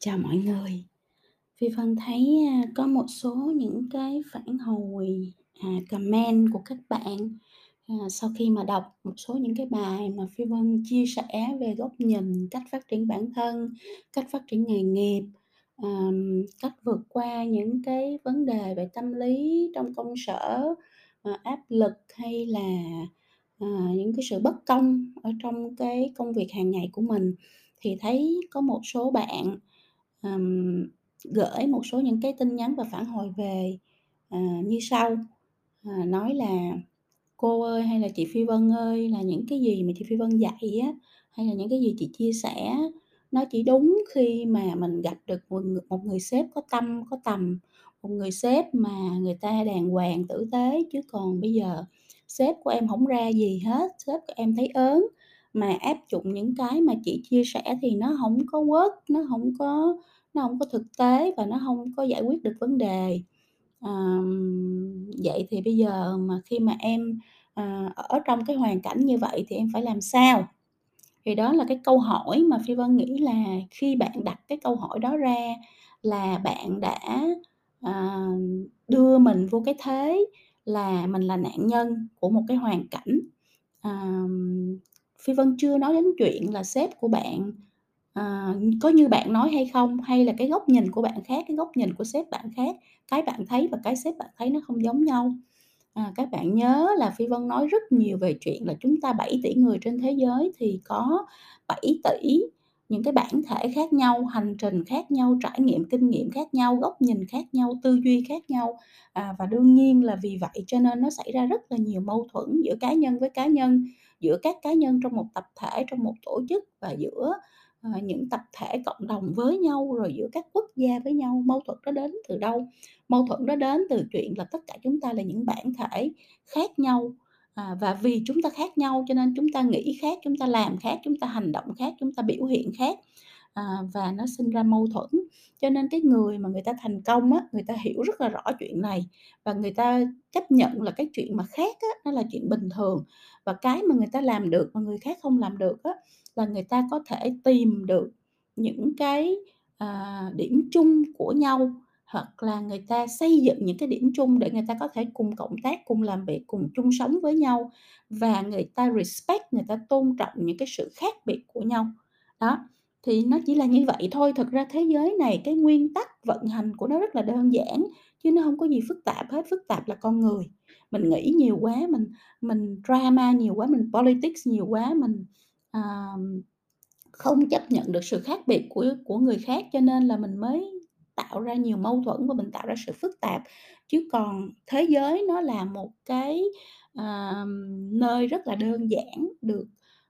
Chào mọi người. Phi Vân thấy, à, có một số những cái phản hồi, à, comment của các bạn, à, sau khi mà đọc một số những cái bài mà Phi Vân chia sẻ về góc nhìn, cách phát triển bản thân, cách phát triển nghề nghiệp, à, cách vượt qua những cái vấn đề về tâm lý trong công sở, à, áp lực hay là, à, những cái sự bất công ở trong cái công việc hàng ngày của mình. Thì thấy có một số bạn, um, gửi một số những cái tin nhắn và phản hồi về, uh, như sau, uh, nói là "Cô ơi, hay là chị Phi Vân ơi, là những cái gì mà chị Phi Vân dạy á, hay là những cái gì chị chia sẻ nó chỉ đúng khi mà mình gặp được một người một người sếp có tâm, có tầm, một người sếp mà người ta đàng hoàng, tử tế, chứ còn bây giờ sếp của em không ra gì hết, sếp của em thấy ớn, mà áp dụng những cái mà chị chia sẻ thì nó hổng có work, nó hổng có nó hổng có thực tế và nó hông có giải quyết được vấn đề. Ờm, vậy thì bây giờ mà khi mà em, ờ, ở trong cái hoàn cảnh như vậy thì em phải làm sao?" Thì đó là cái câu hỏi mà Phi Vân nghĩ là khi bạn đặt cái câu hỏi đó ra là bạn đã, ờ, đưa mình vô cái thế là mình là nạn nhân của một cái hoàn cảnh. Ờm, Phi Vân chưa nói đến chuyện là sếp của bạn, à, có như bạn nói hay không, hay là cái góc nhìn của bạn khác, cái góc nhìn của sếp bạn khác, cái bạn thấy và cái sếp bạn thấy nó không giống nhau. À, các bạn nhớ là Phi Vân nói rất nhiều về chuyện là chúng ta 7 tỷ người trên thế giới thì có 7 tỷ những cái bản thể khác nhau, hành trình khác nhau, trải nghiệm, kinh nghiệm khác nhau, góc nhìn khác nhau, tư duy khác nhau. À, và đương nhiên là vì vậy cho nên nó xảy ra rất là nhiều mâu thuẫn giữa cá nhân với cá nhân, giữa các cá nhân trong một tập thể, trong một tổ chức và giữa, ờ, những tập thể cộng đồng với nhau, rồi giữa các quốc gia với nhau. Mâu thuẫn đó đến từ đâu? Mâu thuẫn đó đến từ chuyện là tất cả chúng ta là những bản thể khác nhau, à, và vì chúng ta khác nhau cho nên chúng ta nghĩ khác, chúng ta làm khác, chúng ta hành động khác, chúng ta biểu hiện khác, à, và nó sinh ra mâu thuẫn. Cho nên cái người mà người ta thành công á, người ta hiểu rất là rõ chuyện này và người ta chấp nhận là cái chuyện mà khác á, nó là chuyện bình thường và cái mà người ta làm được mà người khác không làm được á, là người ta có thể tìm được những cái, à, điểm chung của nhau, hoặc là người ta xây dựng những cái điểm chung để người ta có thể cùng cộng tác, cùng làm việc, cùng chung sống với nhau và người ta respect, người ta tôn trọng những cái sự khác biệt của nhau. Đó, thì nó chỉ là như vậy thôi, thực ra thế giới này cái nguyên tắc vận hành của nó rất là đơn giản, chứ nó hông có gì phức tạp hết, phức tạp là con người. Mình nghĩ nhiều quá, mình mình drama nhiều quá, mình politics nhiều quá, mình, à, không chấp nhận được sự khác biệt của của người khác cho nên là mình mới tạo ra nhiều mâu thuẫn và mình tạo ra sự phức tạp. Chứ còn thế giới nó là một cái, ờ, nơi rất là đơn giản, được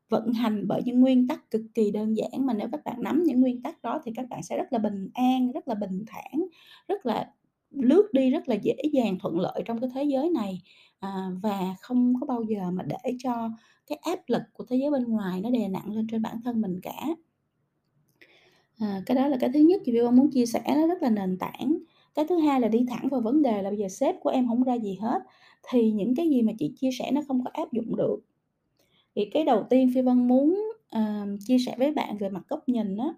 vận hành bởi những nguyên tắc cực kỳ đơn giản, mà nếu các bạn nắm những nguyên tắc đó thì các bạn sẽ rất là bình an, rất là bình thản, rất là lướt đi rất là dễ dàng, thuận lợi trong cái thế giới này, à, và không có bao giờ mà để cho cái áp lực của thế giới bên ngoài nó đè nặng lên trên bản thân mình cả. À, cái đó là cái thứ nhất chị Phi muốn chia sẻ, nó rất là nền tảng. Cái thứ hai là đi thẳng vào vấn đề là bây giờ sếp của em không ra gì hết, thì những cái gì mà chị chia sẻ nó không có áp dụng được. Thì cái đầu tiên Phi Vân muốn, uh, chia sẻ với bạn về mặt góc nhìn đó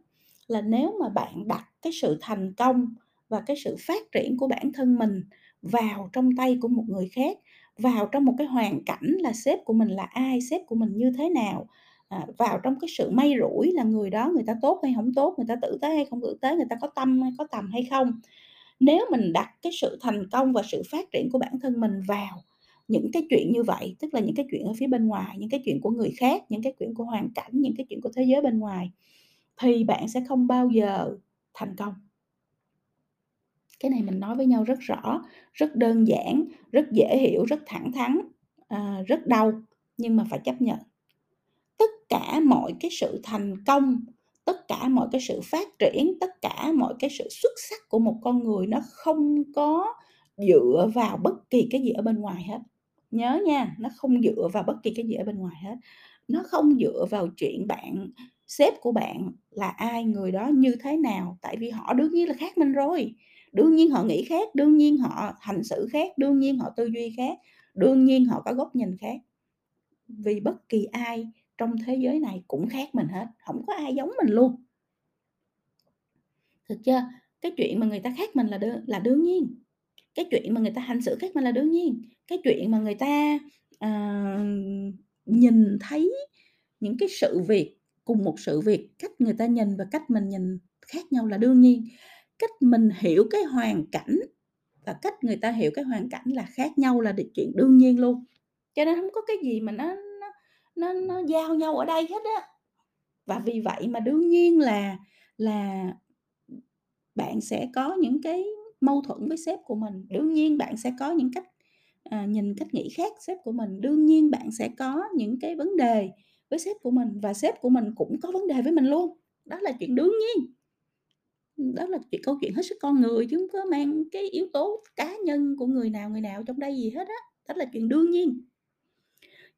là nếu mà bạn đặt cái sự thành công và cái sự phát triển của bản thân mình vào trong tay của một người khác, vào trong một cái hoàn cảnh là sếp của mình là ai, sếp của mình như thế nào, à, vào trong cái sự may rủi là người đó người ta tốt hay không tốt, người ta tử tế hay không tử tế, người ta có tâm hay có tầm hay không. Nếu mình đặt cái sự thành công và sự phát triển của bản thân mình vào những cái chuyện như vậy, tức là những cái chuyện ở phía bên ngoài, những cái chuyện của người khác, những cái chuyện của hoàn cảnh, những cái chuyện của thế giới bên ngoài, thì bạn sẽ không bao giờ thành công. Cái này mình nói với nhau rất rõ, rất đơn giản, rất dễ hiểu, rất thẳng thắn, à, rất đau, nhưng mà phải chấp nhận. Tất cả mọi cái sự thành công, tất cả mọi cái sự phát triển, tất cả mọi cái sự xuất sắc của một con người nó không có dựa vào bất kỳ cái gì ở bên ngoài hết. Nhớ nha, nó không dựa vào bất kỳ cái gì ở bên ngoài hết. Nó không dựa vào chuyện bạn sếp của bạn là ai, người đó như thế nào, tại vì họ đương nhiên là khác mình rồi. Đương nhiên họ nghĩ khác, đương nhiên họ hành xử khác, đương nhiên họ tư duy khác, đương nhiên họ có góc nhìn khác. Vì bất kỳ ai trong thế giới này cũng khác mình hết, không có ai giống mình luôn. Thực chưa? Cái chuyện mà người ta khác mình là đương là đương nhiên, cái chuyện mà người ta hành xử khác mình là đương nhiên, cái chuyện mà người ta, ờ, nhìn thấy những cái sự việc cùng một sự việc, cách người ta nhìn và cách mình nhìn khác nhau là đương nhiên. Cách mình hiểu cái hoàn cảnh và cách người ta hiểu cái hoàn cảnh là khác nhau là điều chuyện đương nhiên luôn. Cho nên không có cái gì mà nó nó nó nó giao nhau ở đây hết á. Và vì vậy mà đương nhiên là là bạn sẽ có những cái mâu thuẫn với sếp của mình, đương nhiên bạn sẽ có những cách, à, nhìn, cách nghĩ khác sếp của mình, đương nhiên bạn sẽ có những cái vấn đề với sếp của mình và sếp của mình cũng có vấn đề với mình luôn, đó là chuyện đương nhiên. Đó là chuyện câu chuyện hết sức con người chứ không có mang cái yếu tố cá nhân của người nào, người nào trong đây gì hết á, đó là chuyện đương nhiên.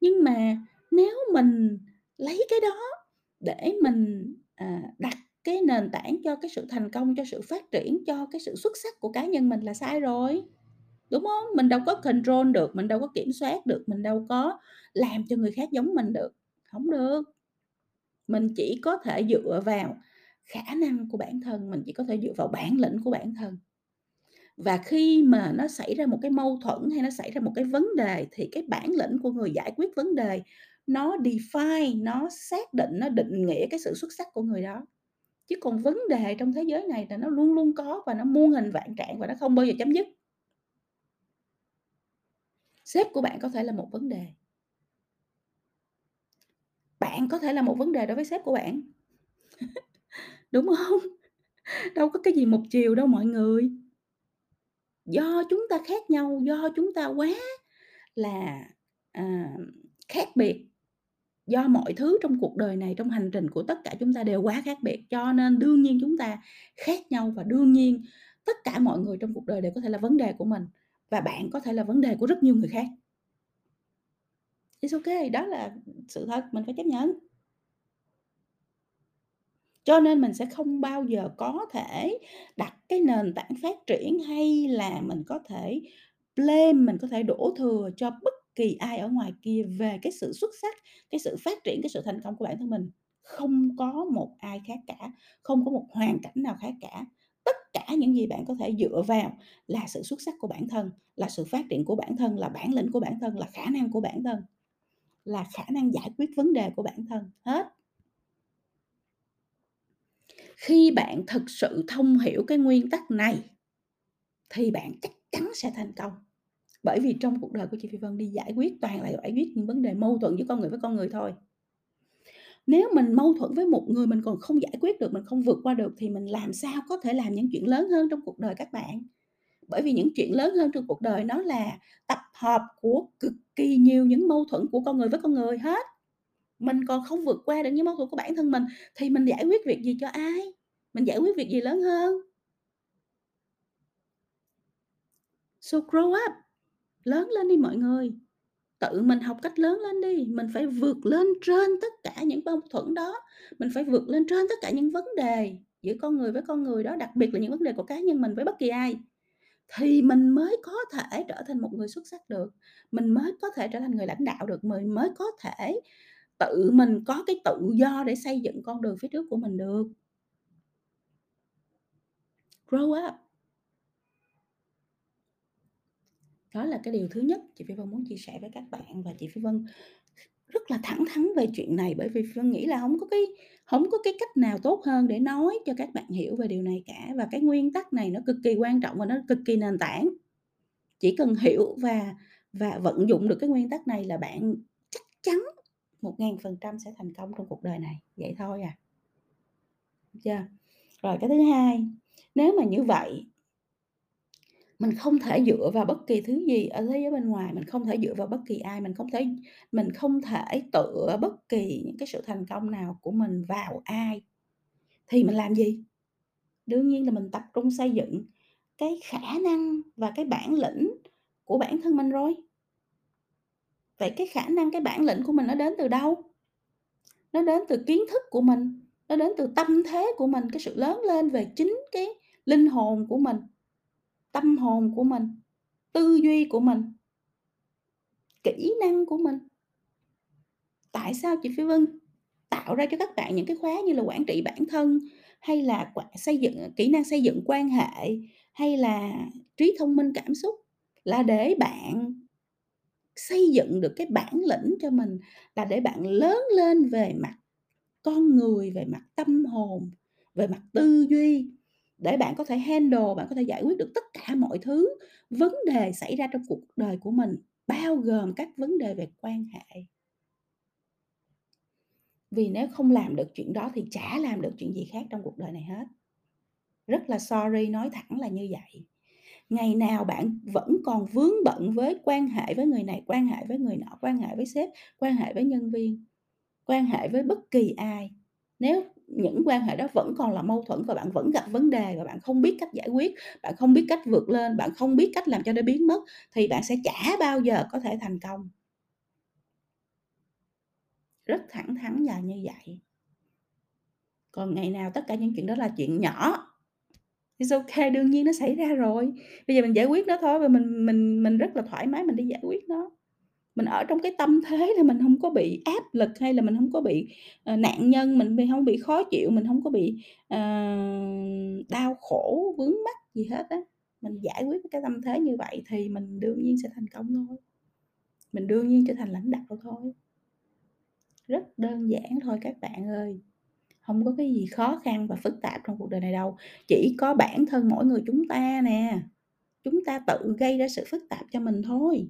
Nhưng mà nếu mình lấy cái đó để mình, à, đặt cái nền tảng cho cái sự thành công, cho sự phát triển, cho cái sự xuất sắc của cá nhân mình là sai rồi, đúng hông? Mình đâu có control được, mình đâu có kiểm soát được, mình đâu có làm cho người khác giống mình được, hổng được. Mình chỉ có thể dựa vào khả năng của bản thân, mình chỉ có thể dựa vào bản lĩnh của bản thân. Và khi mà nó xảy ra một cái mâu thuẫn hay nó xảy ra một cái vấn đề thì cái bản lĩnh của người giải quyết vấn đề nó define, nó xác định, nó định nghĩa cái sự xuất sắc của người đó. Chứ còn vấn đề trong thế giới này là nó luôn luôn có và nó muôn hình vạn trạng và nó không bao giờ chấm dứt. Sếp của bạn có thể là một vấn đề. Bạn có thể là một vấn đề đối với sếp của bạn. Đúng không? Đâu có cái gì một chiều đâu mọi người. Do chúng ta khác nhau, do chúng ta quá là, à, khác biệt, do mọi thứ trong cuộc đời này, trong hành trình của tất cả chúng ta đều quá khác biệt, cho nên đương nhiên chúng ta khác nhau và đương nhiên tất cả mọi người trong cuộc đời đều có thể là vấn đề của mình và bạn có thể là vấn đề của rất nhiều người khác. It's okay, đó là sự thật, mình phải chấp nhận. Cho nên mình sẽ không bao giờ có thể đặt cái nền tảng phát triển hay là mình có thể blame, mình có thể đổ thừa cho bất kỳ ai ở ngoài kia về cái sự xuất sắc, cái sự phát triển, cái sự thành công của bản thân mình. Không có một ai khác cả, không có một hoàn cảnh nào khác cả. Tất cả những gì bạn có thể dựa vào là sự xuất sắc của bản thân, là sự phát triển của bản thân, là bản lĩnh của bản thân, là khả năng của bản thân, là khả năng giải quyết vấn đề của bản thân, hết. Khi bạn thực sự thông hiểu cái nguyên tắc này thì bạn chắc chắn sẽ thành công. Bởi vì trong cuộc đời của chị Phi Vân đi giải quyết toàn là giải quyết những vấn đề mâu thuẫn giữa con người với con người thôi. Nếu mình mâu thuẫn với một người mình còn không giải quyết được, mình không vượt qua được thì mình làm sao có thể làm những chuyện lớn hơn trong cuộc đời các bạn. Bởi vì những chuyện lớn hơn trong cuộc đời nó là tập hợp của cực kỳ nhiều những mâu thuẫn của con người với con người hết. Mình còn không vượt qua được những mâu thuẫn của bản thân mình thì mình giải quyết việc gì cho ai? Mình giải quyết việc gì lớn hơn? So grow up, lớn lên đi mọi người. Tự mình học cách lớn lên đi, mình phải vượt lên trên tất cả những mâu thuẫn đó, mình phải vượt lên trên tất cả những vấn đề giữa con người với con người đó, đặc biệt là những vấn đề của cá nhân mình với bất kỳ ai. Thì mình mới có thể trở thành một người xuất sắc được, mình mới có thể trở thành người lãnh đạo được, mình mới có thể tự mình có cái tự do để xây dựng con đường phía trước của mình được. Grow up. Đó là cái điều thứ nhất chị Phi Vân muốn chia sẻ với các bạn và chị Phi Vân rất là thẳng thắn về chuyện này, bởi vì Phi Vân nghĩ là không có cái không có cái cách nào tốt hơn để nói cho các bạn hiểu về điều này cả. Và cái nguyên tắc này nó cực kỳ quan trọng và nó cực kỳ nền tảng. Chỉ cần hiểu và và vận dụng được cái nguyên tắc này là bạn chắc chắn 1000% sẽ thành công trong cuộc đời này, vậy thôi à. Được chưa? Rồi cái thứ hai, nếu mà như vậy mình không thể dựa vào bất kỳ thứ gì ở thế giới bên ngoài, mình không thể dựa vào bất kỳ ai, mình không thể mình không thể tựa bất kỳ những cái sự thành công nào của mình vào ai. Thì mình làm gì? Đương nhiên là mình tập trung xây dựng cái khả năng và cái bản lĩnh của bản thân mình rồi. Vậy cái khả năng, cái bản lĩnh của mình nó đến từ đâu? Nó đến từ kiến thức của mình, nó đến từ tâm thế của mình, cái sự lớn lên về chính cái linh hồn của mình, tâm hồn của mình, tư duy của mình. Kỹ năng của mình. Tại sao chị Phi Vân tạo ra cho các bạn những cái khóa như là quản trị bản thân, hay là xây dựng kỹ năng xây dựng quan hệ, hay là trí thông minh cảm xúc là để bạn xây dựng được cái bản lĩnh cho mình, là để bạn lớn lên về mặt con người, về mặt tâm hồn, về mặt tư duy, để bạn có thể handle, bạn có thể giải quyết được tất cả mọi thứ vấn đề xảy ra trong cuộc đời của mình, bao gồm các vấn đề về quan hệ. Vì nếu không làm được chuyện đó thì chả làm được chuyện gì khác trong cuộc đời này hết. Rất là sorry nói thẳng là như vậy. Ngày nào bạn vẫn còn vướng bận với quan hệ với người này, quan hệ với người nọ, quan hệ với sếp, quan hệ với nhân viên, quan hệ với bất kỳ ai. Nếu những quan hệ đó vẫn còn là mâu thuẫn và bạn vẫn gặp vấn đề và bạn không biết cách giải quyết, bạn không biết cách vượt lên, bạn không biết cách làm cho nó biến mất thì bạn sẽ chả bao giờ có thể thành công. Rất thẳng thắn là như vậy. Còn ngày nào tất cả những chuyện đó là chuyện nhỏ. It's okay, đương nhiên nó xảy ra rồi. Bây giờ mình giải quyết nó thôi và mình mình mình rất là thoải mái mình đi giải quyết nó. Mình ở trong cái tâm thế là mình không có bị áp lực hay là mình không có bị, uh, nạn nhân, mình bị bị khó chịu, mình không có bị, uh, đau khổ, vướng mắc gì hết á. Mình giải quyết cái tâm thế như vậy thì mình đương nhiên sẽ thành công thôi. Mình đương nhiên trở thành lãnh đạo thôi. Rất đơn giản thôi các bạn ơi. không có cái gì khó khăn và phức tạp trong cuộc đời này đâu, chỉ có bản thân mỗi người chúng ta nè, chúng ta tự gây ra sự phức tạp cho mình thôi.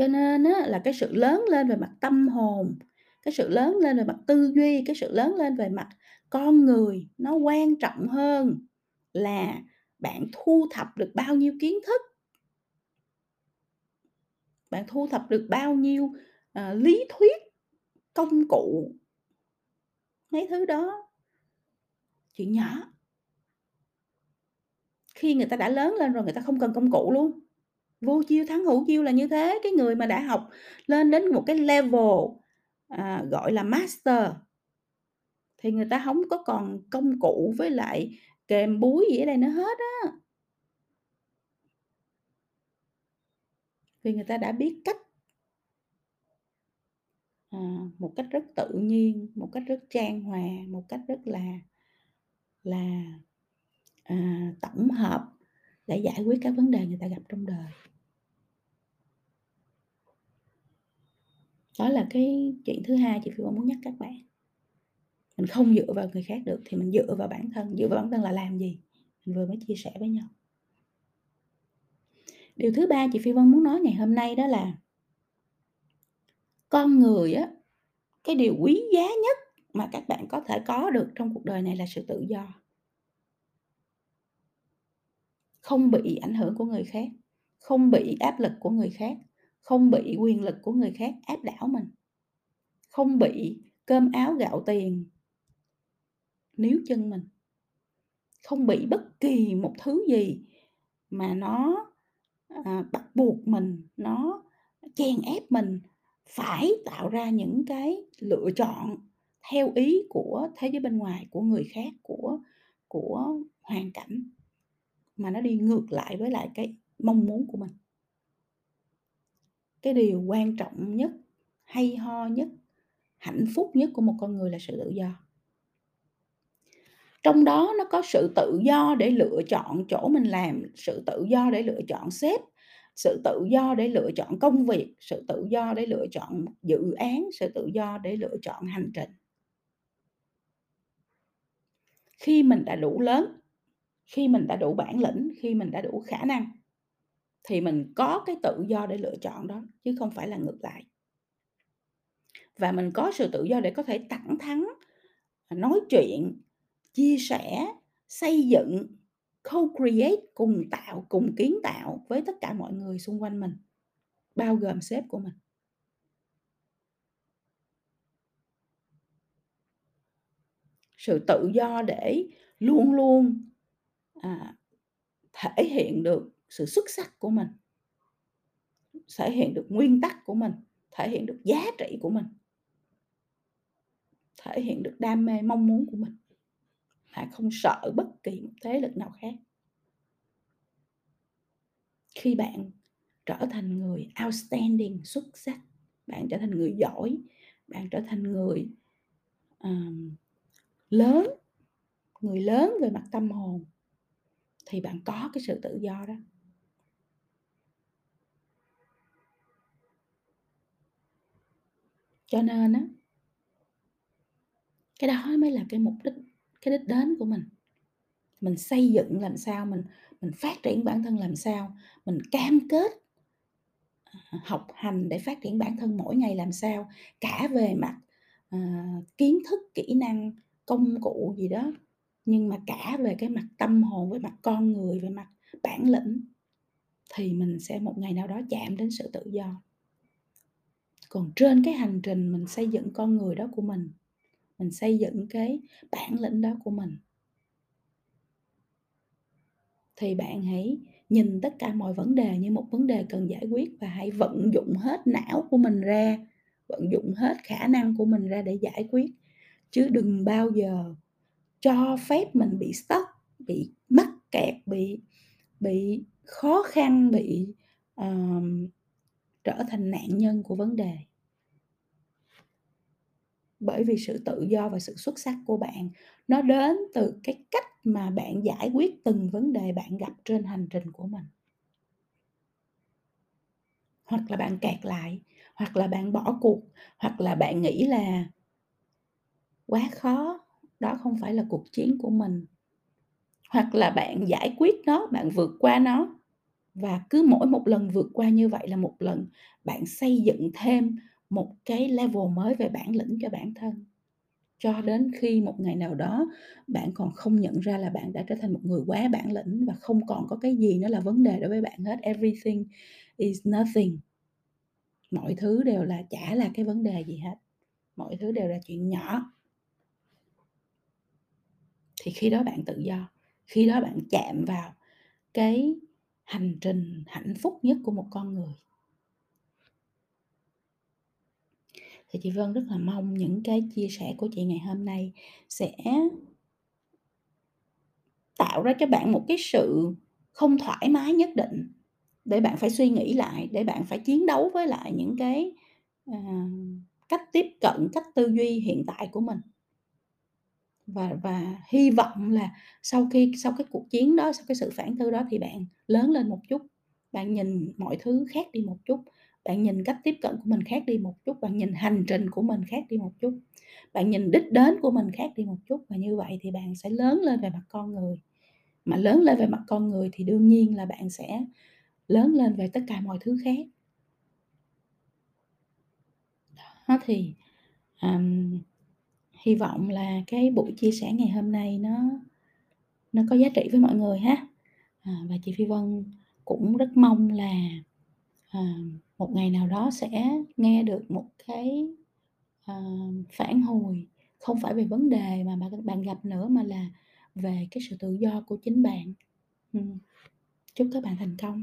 Cho nên á là cái sự lớn lên về mặt tâm hồn, cái sự lớn lên về mặt tư duy, cái sự lớn lên về mặt con người nó quan trọng hơn là bạn thu thập được bao nhiêu kiến thức. Bạn thu thập được bao nhiêu, uh, lý thuyết, công cụ. Mấy thứ đó chuyện nhỏ. Khi người ta đã lớn lên rồi người ta không cần công cụ luôn. Vô chiêu thắng hữu chiêu là như thế, cái người mà đã học lên đến một cái level, à, gọi là master thì người ta không có còn công cụ với lại kèm búi gì ở đây nữa hết á. Vì người ta đã biết cách à, một cách rất tự nhiên, một cách rất trang hòa, một cách rất là là, à, tổng hợp để giải quyết các vấn đề người ta gặp trong đời. Đó là cái chuyện thứ hai chị Phi Vân muốn nhắc các bạn. Mình không dựa vào người khác được thì mình dựa vào bản thân, dựa vào bản thân là làm gì? Mình vừa mới chia sẻ với nhau. Điều thứ ba chị Phi Vân muốn nói ngày hôm nay đó là con người á, cái điều quý giá nhất mà các bạn có thể có được trong cuộc đời này là sự tự do. Không bị ảnh hưởng của người khác, không bị áp lực của người khác, không bị quyền lực của người khác áp đảo mình. Không bị cơm áo gạo tiền níu chân mình. Không bị bất kỳ một thứ gì mà nó, à, bắt buộc mình, nó chèn ép mình phải tạo ra những cái lựa chọn theo ý của thế giới bên ngoài, của người khác, của của hoàn cảnh mà nó đi ngược lại với lại cái mong muốn của mình. Cái điều quan trọng nhất, hay ho nhất, hạnh phúc nhất của một con người là sự tự do. Trong đó nó có sự tự do để lựa chọn chỗ mình làm, sự tự do để lựa chọn sếp, sự tự do để lựa chọn công việc, sự tự do để lựa chọn dự án, sự tự do để lựa chọn hành trình. Khi mình đã đủ lớn, khi mình đã đủ bản lĩnh, khi mình đã đủ khả năng thì mình có cái tự do để lựa chọn đó, chứ không phải là ngược lại. Và mình có sự tự do để có thể thẳng thắn, à, nói chuyện, chia sẻ, xây dựng, co-create, cùng tạo, cùng kiến tạo với tất cả mọi người xung quanh mình, bao gồm sếp của mình. Sự tự do để luôn luôn, à, thể hiện được sự xuất sắc của mình. Thể hiện được nguyên tắc của mình, thể hiện được giá trị của mình. Thể hiện được đam mê, mong muốn của mình. Mà không sợ bất kỳ một thế lực nào khác. Khi bạn trở thành người outstanding, xuất sắc, bạn trở thành người giỏi, bạn trở thành người, um, lớn, người lớn về mặt tâm hồn thì bạn có cái sự tự do đó. Cho nên á cái đó mới là cái mục đích, cái đích đến của mình. Mình xây dựng làm sao, mình mình phát triển bản thân làm sao, mình cam kết à, học hành để phát triển bản thân mỗi ngày làm sao, cả về mặt, ờ, kiến thức, kỹ năng, công cụ gì đó, nhưng mà cả về cái mặt tâm hồn, với mặt con người, về mặt bản lĩnh thì mình sẽ một ngày nào đó chạm đến sự tự do. Còn trên cái hành trình mình xây dựng con người đó của mình, mình xây dựng cái bản lĩnh đó của mình thì bạn hãy nhìn tất cả mọi vấn đề như một vấn đề cần giải quyết và hãy vận dụng hết não của mình ra, vận dụng hết khả năng của mình ra để giải quyết. Chứ đừng bao giờ cho phép mình bị stuck, bị mắc kẹt, bị bị khó khăn, bị, uh, trở thành nạn nhân của vấn đề. Bởi vì sự tự do và sự xuất sắc của bạn nó đến từ cái cách mà bạn giải quyết từng vấn đề bạn gặp trên hành trình của mình. Hoặc là bạn kẹt lại, hoặc là bạn bỏ cuộc, hoặc là bạn nghĩ là quá khó, đó không phải là cuộc chiến của mình. Hoặc là bạn giải quyết nó, bạn vượt qua nó và cứ mỗi một lần vượt qua như vậy là một lần bạn xây dựng thêm một cái level mới về bản lĩnh cho bản thân. Cho đến khi một ngày nào đó bạn còn không nhận ra là bạn đã trở thành một người quá bản lĩnh và không còn có cái gì nữa là vấn đề đối với bạn hết. Everything is nothing. Mọi thứ đều là chả là cái vấn đề gì hết. Mọi thứ đều là chuyện nhỏ. Thì khi đó bạn tự do, khi đó bạn chạm vào cái hành trình hạnh phúc nhất của một con người. Thì chị Vân rất là mong những cái chia sẻ của chị ngày hôm nay sẽ tạo ra cho bạn một cái sự không thoải mái nhất định để bạn phải suy nghĩ lại, để bạn phải chiến đấu với lại những cái, uh, cách tiếp cận, cách tư duy hiện tại của mình. Và và hy vọng là sau khi sau cái cuộc chiến đó, sau cái sự phản tư đó thì bạn lớn lên một chút, bạn nhìn mọi thứ khác đi một chút, bạn nhìn cách tiếp cận của mình khác đi một chút, bạn nhìn hành trình của mình khác đi một chút, bạn nhìn đích đến của mình khác đi một chút và như vậy thì bạn sẽ lớn lên về mặt con người. Mà lớn lên về mặt con người thì đương nhiên là bạn sẽ lớn lên về tất cả mọi thứ khác. Đó thì, um, hy vọng là cái buổi chia sẻ ngày hôm nay nó nó có giá trị với mọi người ha. À, và chị Phi Vân cũng rất mong là, à, một ngày nào đó sẽ nghe được một cái, à, phản hồi không phải về vấn đề mà bạn bạn gặp nữa mà là về cái sự tự do của chính bạn. ừ. Chúc các bạn thành công.